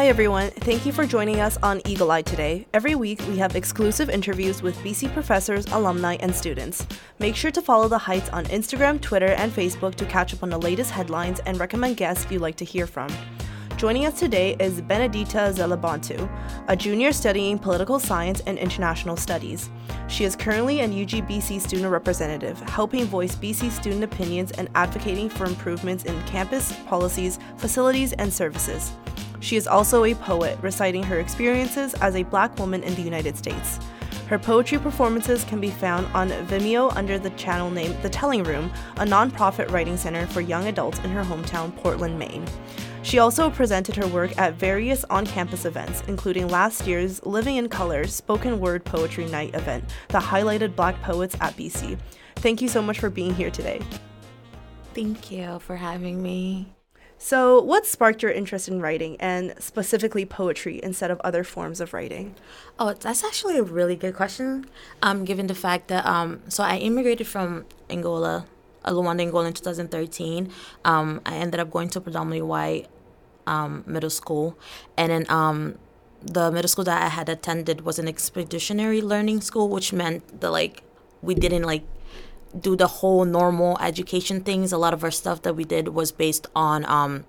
Hi, everyone. Thank you for joining us on Eagle Eye today. Every week, we have exclusive interviews with BC professors, alumni, and students. Make sure to follow The Heights on Instagram, Twitter, and Facebook to catch up on the latest headlines and recommend guests you'd like to hear from. Joining us today is Benedita Zalabantu, a junior studying political science and international studies. She is currently an UGBC student representative, helping voice BC student opinions and advocating for improvements in campus policies, facilities, and services. She is also a poet, reciting her experiences as a black woman in the United States. Her poetry performances can be found on Vimeo under the channel name The Telling Room, a nonprofit writing center for young adults in her hometown, Portland, Maine. She also presented her work at various on campus events, including last year's Living in Color spoken word poetry night event that highlighted black poets at BC. Thank you so much for being here today. Thank you for having me. So, what sparked your interest in writing and specifically poetry instead of other forms of writing? Oh, that's actually a really good question. Um, given the fact that um, so I immigrated from Angola, Luanda, Angola in 2013. Um, I ended up going to predominantly white um, middle school, and then um, the middle school that I had attended was an expeditionary learning school, which meant that like we didn't like do the whole normal education things. A lot of our stuff that we did was based on um,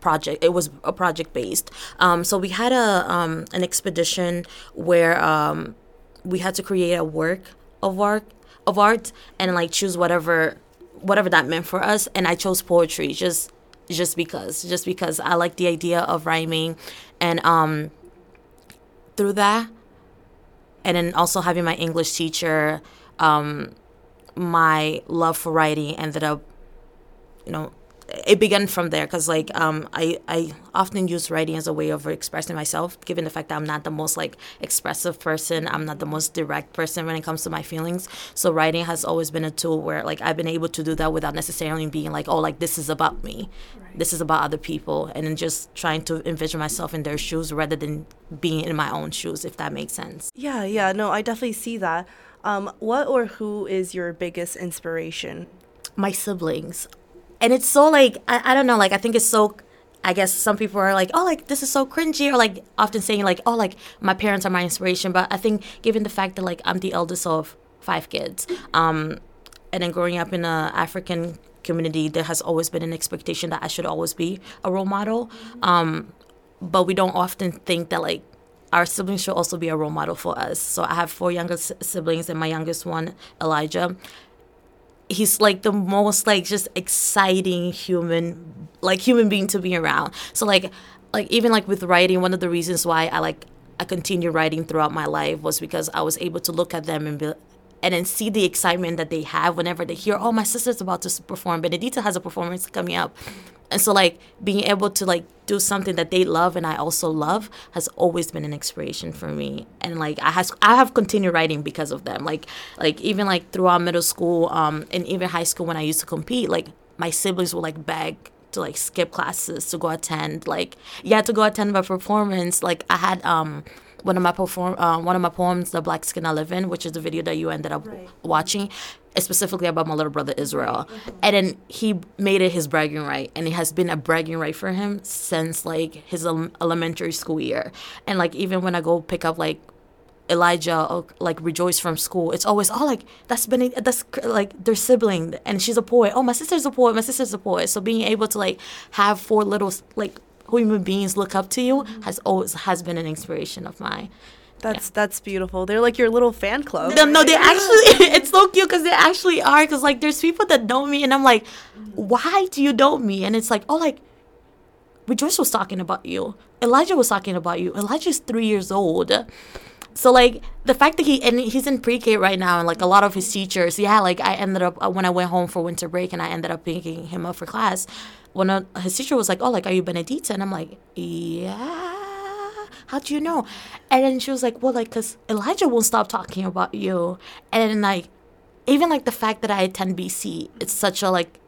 project. It was a project based. Um, so we had a um, an expedition where um, we had to create a work of art of art and like choose whatever whatever that meant for us. And I chose poetry just just because just because I like the idea of rhyming and um through that and then also having my English teacher um my love for writing ended up, you know, it began from there. Because like um, I, I often use writing as a way of expressing myself given the fact that i'm not the most like expressive person. I'm not the most direct person when it comes to my feelings. So writing has always been a tool where like i've been able to do that without necessarily being like oh like this is about me. Right. this is about other people. And then just trying to envision myself in their shoes rather than being in my own shoes if that makes sense. Yeah yeah no i definitely see that um, what or who is your biggest inspiration? My siblings. And it's so like, I, I don't know, like, I think it's so I guess some people are like, oh, like this is so cringy, or like often saying like, oh, like my parents are my inspiration. But I think given the fact that like I'm the eldest of five kids, um, and then growing up in a African community, there has always been an expectation that I should always be a role model. Um, but we don't often think that like our siblings should also be a role model for us. So I have four younger siblings, and my youngest one, Elijah, he's like the most like just exciting human, like human being to be around. So like, like even like with writing, one of the reasons why I like I continue writing throughout my life was because I was able to look at them and be and then see the excitement that they have whenever they hear, oh, my sister's about to perform. Benedita has a performance coming up. And so like being able to like do something that they love and I also love has always been an inspiration for me. And like I has I have continued writing because of them. Like like even like throughout middle school um and even high school when I used to compete like my siblings would like beg to like skip classes to go attend like yeah to go attend my performance. Like I had um one of my perform uh, one of my poems the black skin I live in which is the video that you ended up right. watching specifically about my little brother Israel. And then he made it his bragging right, and it has been a bragging right for him since like his elementary school year. And like even when I go pick up like Elijah or like Rejoice from school, it's always oh like that's been that's like their sibling and she's a poet. Oh my sister's a poet. My sister's a poet. So being able to like have four little like human beings look up to you has always has been an inspiration of mine. That's yeah. that's beautiful. They're like your little fan club. No, no, they actually. it's so cute because they actually are. Because like, there's people that know me, and I'm like, why do you know me? And it's like, oh, like, Rejoice was talking about you. Elijah was talking about you. Elijah's three years old. So like the fact that he and he's in pre-K right now, and like a lot of his teachers, yeah, like I ended up uh, when I went home for winter break, and I ended up picking him up for class. When his teacher was like, "Oh, like, are you Benedita?" and I'm like, "Yeah." how do you know? And then she was like, well, like, because Elijah won't stop talking about you. And like, even like the fact that I attend BC, it's such a like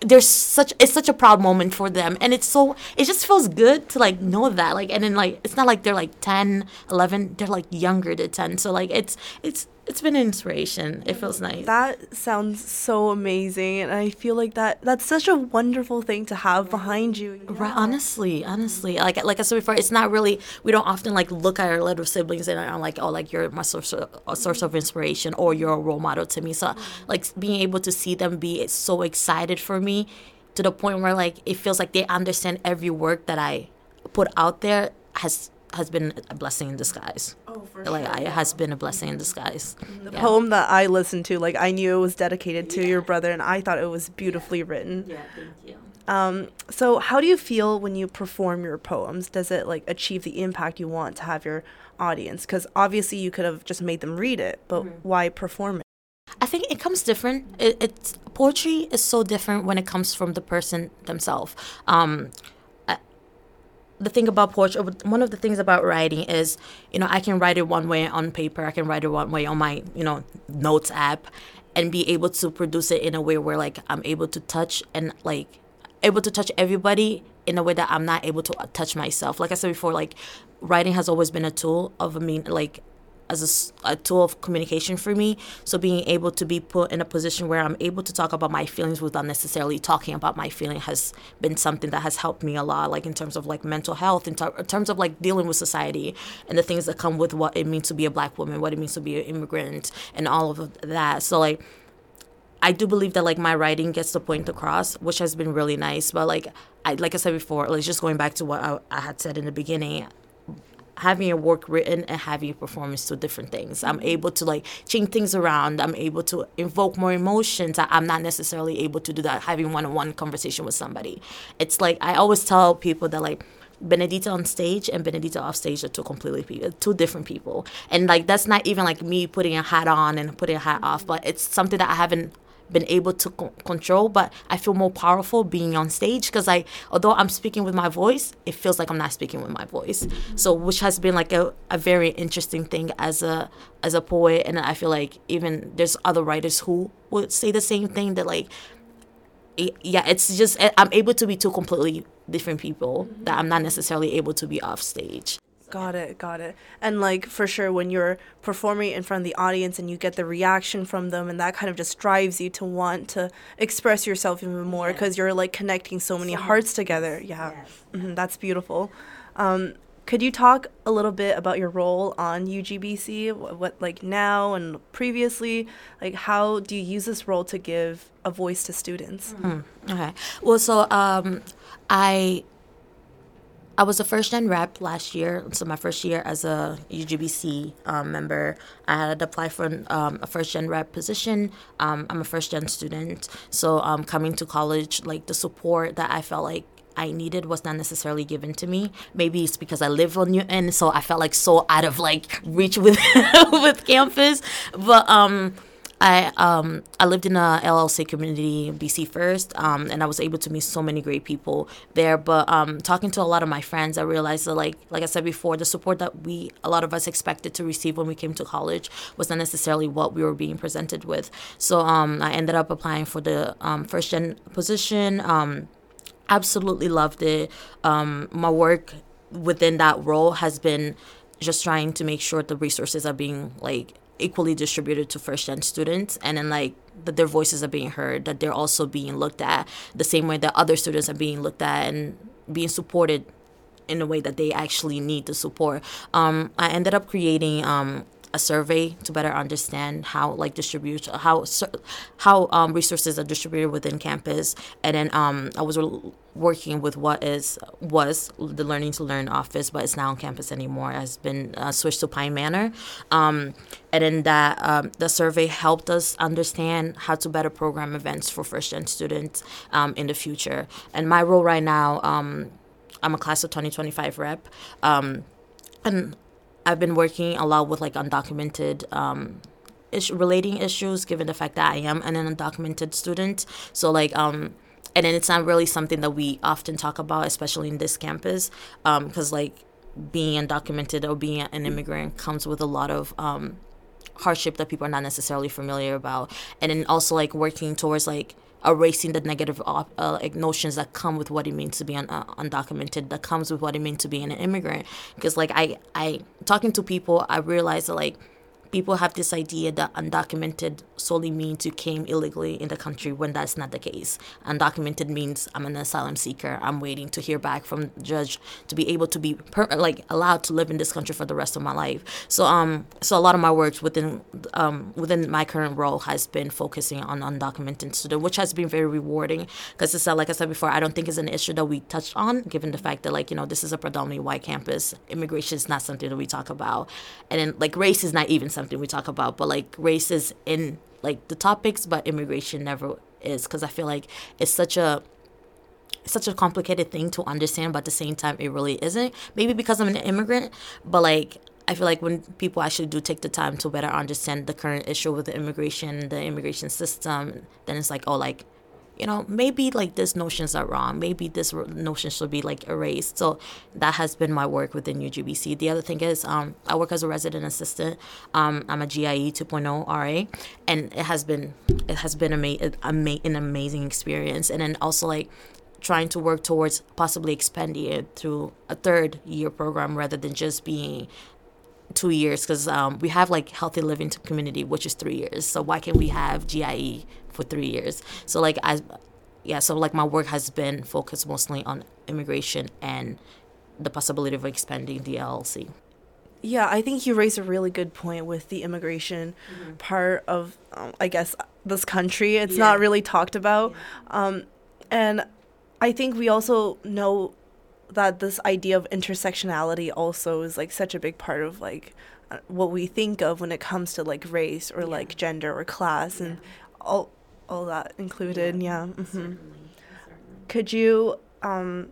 there's such it's such a proud moment for them. And it's so it just feels good to like know that like and then like it's not like they're like 10 11 they're like younger than 10 so like it's it's it's been an inspiration. It feels nice. That sounds so amazing, and I feel like that that's such a wonderful thing to have behind you. Right, honestly, honestly, like like I said before, it's not really. We don't often like look at our little siblings and I'm like, oh, like you're my source of, a source of inspiration or you're a role model to me. So like being able to see them be so excited for me, to the point where like it feels like they understand every work that I put out there has has been a blessing in disguise. Oh, for Like I, it has been a blessing in disguise. The Yeah. poem that I listened to, like I knew it was dedicated to your brother, and I thought it was beautifully written. Yeah, thank you. Um, so how do you feel when you perform your poems? Does it like achieve the impact you want to have your audience? Because obviously you could have just made them read it, but why perform it? I think it comes different. It, it's poetry is so different when it comes from the person themselves. Um, the thing about poetry, one of the things about writing is, you know, I can write it one way on paper. I can write it one way on my, you know, notes app, and be able to produce it in a way where like I'm able to touch and like able to touch everybody in a way that I'm not able to uh, touch myself. Like I said before, like writing has always been a tool of I mean like as a tool of communication for me. So being able to be put in a position where I'm able to talk about my feelings without necessarily talking about my feeling has been something that has helped me a lot. Like in terms of like mental health, in, ter- in terms of like dealing with society and the things that come with what it means to be a black woman, what it means to be an immigrant, and all of that. So like. I do believe that like my writing gets the point across, which has been really nice. But like I like I said before, like just going back to what I, I had said in the beginning, having a work written and having a performance two different things. I'm mm-hmm. able to like change things around. I'm able to invoke more emotions. I, I'm not necessarily able to do that having one-on-one conversation with somebody. It's like I always tell people that like Benedita on stage and Benedita off stage are two completely people, uh, two different people. And like that's not even like me putting a hat on and putting a hat off, but it's something that I haven't been able to co- control but i feel more powerful being on stage because i although i'm speaking with my voice it feels like i'm not speaking with my voice. So which has been like a, a very interesting thing as a as a poet and i feel like even there's other writers who would say the same thing that like yeah it's just i'm able to be two completely different people that i'm not necessarily able to be off stage Got it, got it. And like for sure when you're performing in front of the audience and you get the reaction from them and that kind of just drives you to want to express yourself even more because you're like connecting so many hearts together. Yeah. hmm that's beautiful. Um, could you talk a little bit about your role on UGBC? What, what like now and previously? Like how do you use this role to give a voice to students? Okay. Well, so um, I I was a first gen rep last year, so my first year as a UGBC um, member. I had applied for um, a first gen rep position. Um, I'm a first gen student, so um, coming to college, like the support that I felt like I needed was not necessarily given to me. Maybe it's because I live on Newton, so I felt like so out of like reach with with campus. But um, I um I lived in a LLC community in BC first, um, and I was able to meet so many great people there. But um, talking to a lot of my friends, I realized that like like I said before, the support that we a lot of us expected to receive when we came to college was not necessarily what we were being presented with. So um, I ended up applying for the um, first gen position. Um, absolutely loved it. Um, my work within that role has been just trying to make sure the resources are being like equally distributed to first gen students. And then like that their voices are being heard that they're also being looked at the same way that other students are being looked at and being supported in a way that they actually need the support. Um, i ended up creating um, a survey to better understand how like distribution how how um, resources are distributed within campus. And then um, i was working with what is was the learning to learn office but it's not on campus anymore. It has been uh, switched to pine manor. Um, and then that um, the survey helped us understand how to better program events for first gen students um, in the future. And my role right now um, i'm a class of 2025 rep. Um, and I've been working a lot with like undocumented um, issue, relating issues, given the fact that I am an undocumented student. So like um, and then it's not really something that we often talk about, especially in this campus, because like being undocumented or being an immigrant comes with a lot of um, hardship that people are not necessarily familiar about, and then also like working towards like erasing the negative op- uh, notions that come with what it means to be un- uh, undocumented that comes with what it means to be an immigrant. Because like i i talking to people i realized that like people have this idea that undocumented solely means you came illegally in the country when that's not the case. Undocumented means I'm an asylum seeker. I'm waiting to hear back from the judge to be able to be per- like allowed to live in this country for the rest of my life. So um so a lot of my work within um within my current role has been focusing on undocumented students, which has been very rewarding because it's like I said before, I don't think it's an issue that we touched on given the fact that like you know this is a predominantly white campus. Immigration is not something that we talk about, and then like race is not even something we talk about. But like race is in like the topics, but immigration never is because I feel like it's such a such a complicated thing to understand, but at the same time, it really isn't. Maybe because I'm an immigrant, but like I feel like when people actually do take the time to better understand the current issue with the immigration, the immigration system, then it's like, oh, like, you know, maybe like these notions are wrong. Maybe this notion should be like erased. So that has been my work within UGBC. The other thing is, um, I work as a resident assistant. Um, I'm a GIE 2.0 RA, and it has been it has been ama- ama- an amazing experience. And then also like trying to work towards possibly expanding it through a third year program rather than just being two years because um, we have like healthy living community which is three years so why can't we have GIE for three years so like I yeah so like my work has been focused mostly on immigration and the possibility of expanding the LLC yeah I think you raised a really good point with the immigration mm-hmm. part of um, I guess this country it's yeah. not really talked about yeah. um, and I think we also know that this idea of intersectionality also is like such a big part of like uh, what we think of when it comes to like race or yeah. like gender or class and all all that included. Yeah. yeah. Mm-hmm. Certainly. Could you um,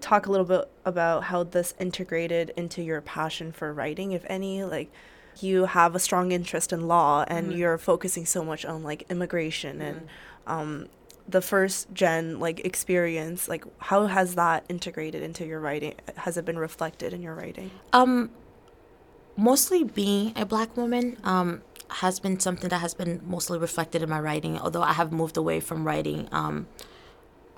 talk a little bit about how this integrated into your passion for writing, if any? Like, you have a strong interest in law and mm-hmm. you're focusing so much on like immigration mm-hmm. and um, the first gen like experience like how has that integrated into your writing has it been reflected in your writing um mostly being a black woman um has been something that has been mostly reflected in my writing although i have moved away from writing um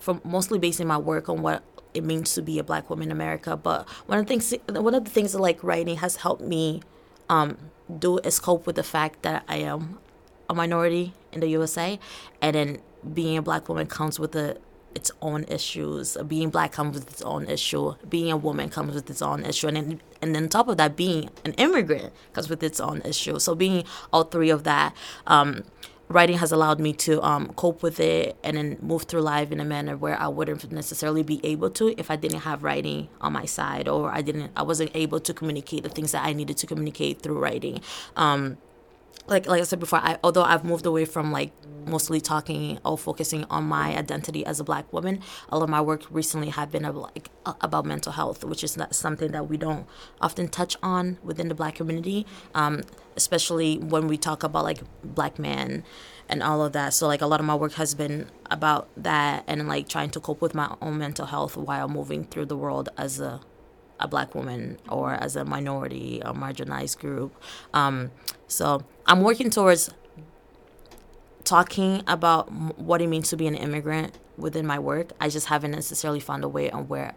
from mostly basing my work on what it means to be a black woman in america. But one of the things one of the things that like writing has helped me um do is cope with the fact that i am a minority in the usa and then being a black woman comes with a, its own issues. Being black comes with its own issue. Being a woman comes with its own issue, and then, and then on top of that, being an immigrant comes with its own issue. So being all three of that, um, writing has allowed me to um, cope with it and then move through life in a manner where I wouldn't necessarily be able to if I didn't have writing on my side or I didn't I wasn't able to communicate the things that I needed to communicate through writing. Um, like like I said before, I although I've moved away from like mostly talking or focusing on my identity as a black woman, a lot of my work recently have been about, like about mental health, which is not something that we don't often touch on within the black community, um, especially when we talk about like black men and all of that. So like a lot of my work has been about that and like trying to cope with my own mental health while moving through the world as a a black woman or as a minority or marginalized group. Um, so I'm working towards talking about what it means to be an immigrant within my work. I just haven't necessarily found a way on where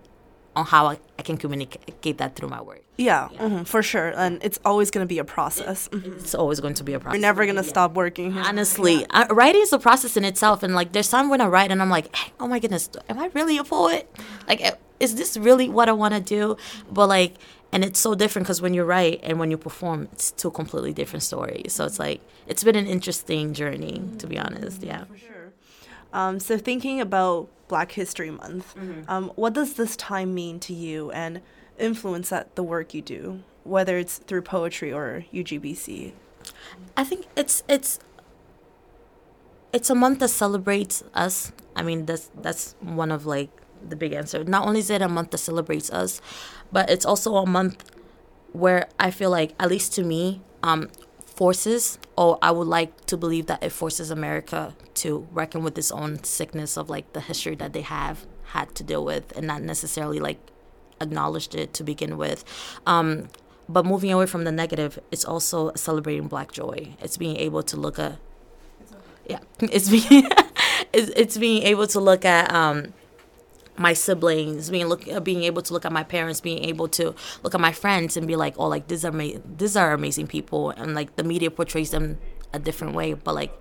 on how I, I can communicate that through my work. Yeah, yeah. Mm-hmm, for sure. And it's always going to be a process. It, it's always going to be a process. You're never going to yeah. stop working. Honestly, yeah. I, writing is a process in itself. And like, there's time when I write and I'm like, hey, oh my goodness, am I really a poet? Like, is this really what I want to do? But like, and it's so different because when you write and when you perform, it's two completely different stories. So it's like, it's been an interesting journey, to be honest. Yeah. For sure. Um, so thinking about Black History Month, mm-hmm. um, what does this time mean to you and influence that the work you do, whether it's through poetry or UGBC? I think it's it's it's a month that celebrates us. I mean, that's that's one of like the big answer. Not only is it a month that celebrates us, but it's also a month where I feel like, at least to me, um, forces, or I would like to believe that it forces America to reckon with its own sickness of like the history that they have had to deal with and not necessarily like acknowledged it to begin with. Um, but moving away from the negative, it's also celebrating Black joy. It's being able to look at, yeah, it's being, it's, it's being able to look at um, my siblings, being look, uh, being able to look at my parents, being able to look at my friends and be like, oh, like these are ma- these are amazing people, and like the media portrays them a different way, but like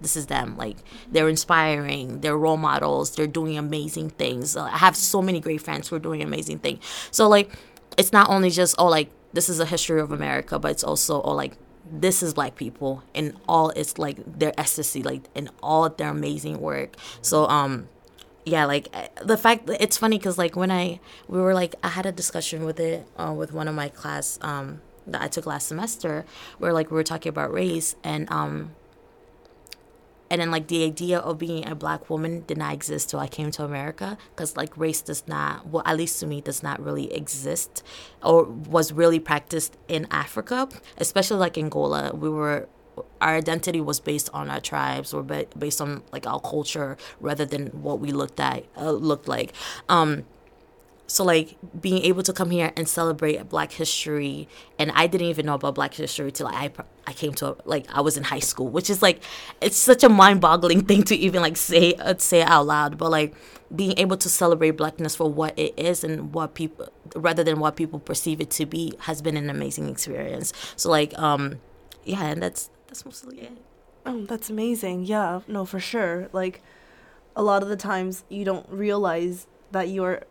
this is them. Like they're inspiring, they're role models, they're doing amazing things. Uh, I have so many great friends who are doing amazing things. So like, it's not only just oh like this is a history of America, but it's also oh like this is black people and all it's like their ecstasy like in all their amazing work so um yeah like eh, the fact that it's funny because like when i we were like i had a discussion with it uh, with one of my class um that i took last semester where like we were talking about race and um and then like the idea of being a black woman did not exist till I came to America because like race does not well at least to me does not really exist or was really practiced in Africa especially like Angola. We were our identity was based on our tribes or based on like our culture rather than what we looked at uh, looked like. Um so like being able to come here and celebrate black history and i didn't even know about black history till i i came to like i was in high school which is like it's such a mind-boggling thing to even like say uh, say out loud but like being able to celebrate blackness for what it is and what people rather than what people perceive it to be has been an amazing experience. So like um yeah and that's that's mostly it oh that's amazing. Yeah no for sure. Like a lot of the times you don't realize that you're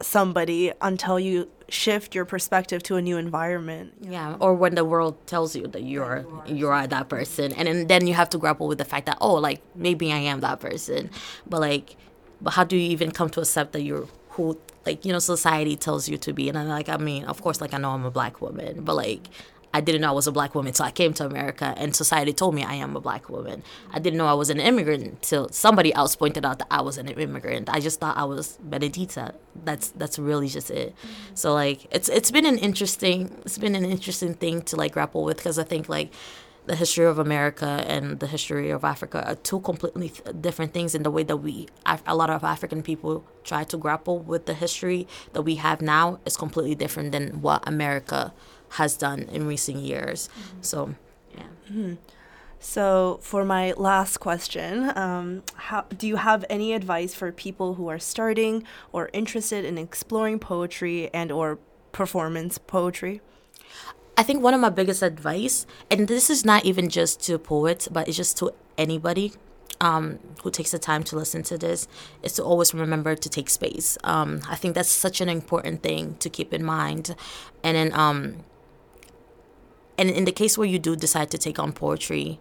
somebody until you shift your perspective to a new environment. Yeah, or when the world tells you that you're you are. that person, and then, then you have to grapple with the fact that oh, like maybe I am that person, but like, but how do you even come to accept that you're who like you know society tells you to be? And I'm like, I mean, of course, like I know I'm a black woman, but like I didn't know I was a black woman, so I came to America, and society told me I am a black woman. I didn't know I was an immigrant till somebody else pointed out that I was an immigrant. I just thought I was Benedita. That's that's really just it. So like it's it's been an interesting it's been an interesting thing to like grapple with because I think like the history of America and the history of Africa are two completely th- different things in the way that we, a lot of African people try to grapple with the history that we have now is completely different than what America has done in recent years. Mm-hmm. So, yeah. Mm-hmm. So, for my last question, um, how, do you have any advice for people who are starting or interested in exploring poetry and or performance poetry? I think one of my biggest advice, and this is not even just to poets, but it's just to anybody um, who takes the time to listen to this, is to always remember to take space. Um, I think that's such an important thing to keep in mind. And then um, and in the case where you do decide to take on poetry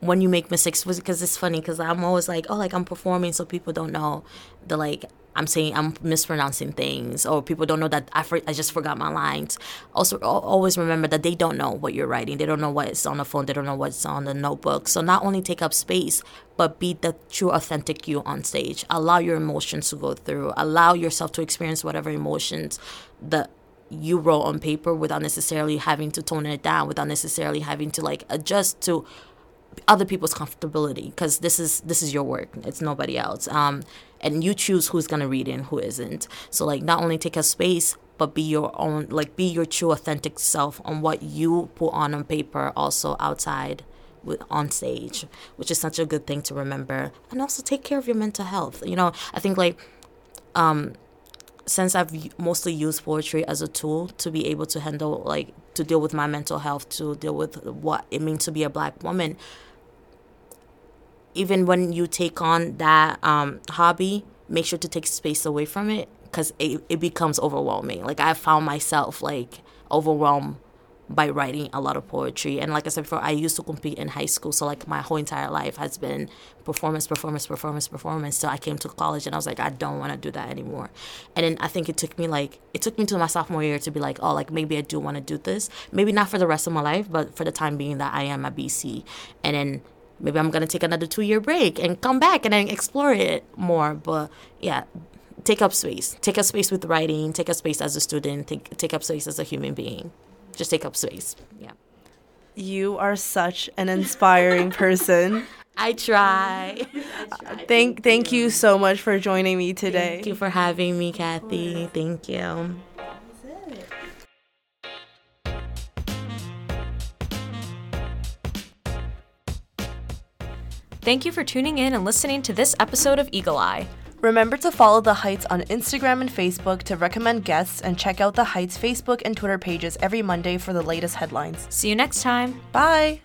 when you make mistakes because it's funny because i'm always like oh like i'm performing so people don't know the like i'm saying i'm mispronouncing things or people don't know that i, for, I just forgot my lines. Also always remember that they don't know what you're writing. They don't know what's on the phone. They don't know what's on the notebook. So not only take up space but be the true authentic you on stage. Allow your emotions to go through. Allow yourself to experience whatever emotions the you wrote on paper without necessarily having to tone it down without necessarily having to like adjust to other people's comfortability because this is this is your work it's nobody else. Um and you choose who's gonna read it and who isn't. So like not only take a space but be your own like be your true authentic self on what you put on on paper also outside with on stage which is such a good thing to remember. And also take care of your mental health you know? I think like um since I've mostly used poetry as a tool to be able to handle, like, to deal with my mental health, to deal with what it means to be a black woman, even when you take on that um, hobby, make sure to take space away from it because it, it becomes overwhelming. Like, I found myself, like, overwhelmed by writing a lot of poetry. And like I said before, I used to compete in high school. So like my whole entire life has been performance, performance, performance, performance. So I came to college and I was like, I don't want to do that anymore. And then I think it took me like, it took me to my sophomore year to be like, oh, like maybe I do want to do this. Maybe not for the rest of my life, but for the time being that I am at BC. And then maybe I'm going to take another two year break and come back and then explore it more. But yeah, take up space. Take up space with writing, take up space as a student, take, take up space as a human being just take up space. Yeah. You are such an inspiring person. I try. I try. Thank thank you. you so much for joining me today. Thank you for having me, Kathy. Thank you. Thank you for tuning in and listening to this episode of Eagle Eye. Remember to follow The Heights on Instagram and Facebook to recommend guests and check out The Heights Facebook and Twitter pages every Monday for the latest headlines. See you next time. Bye!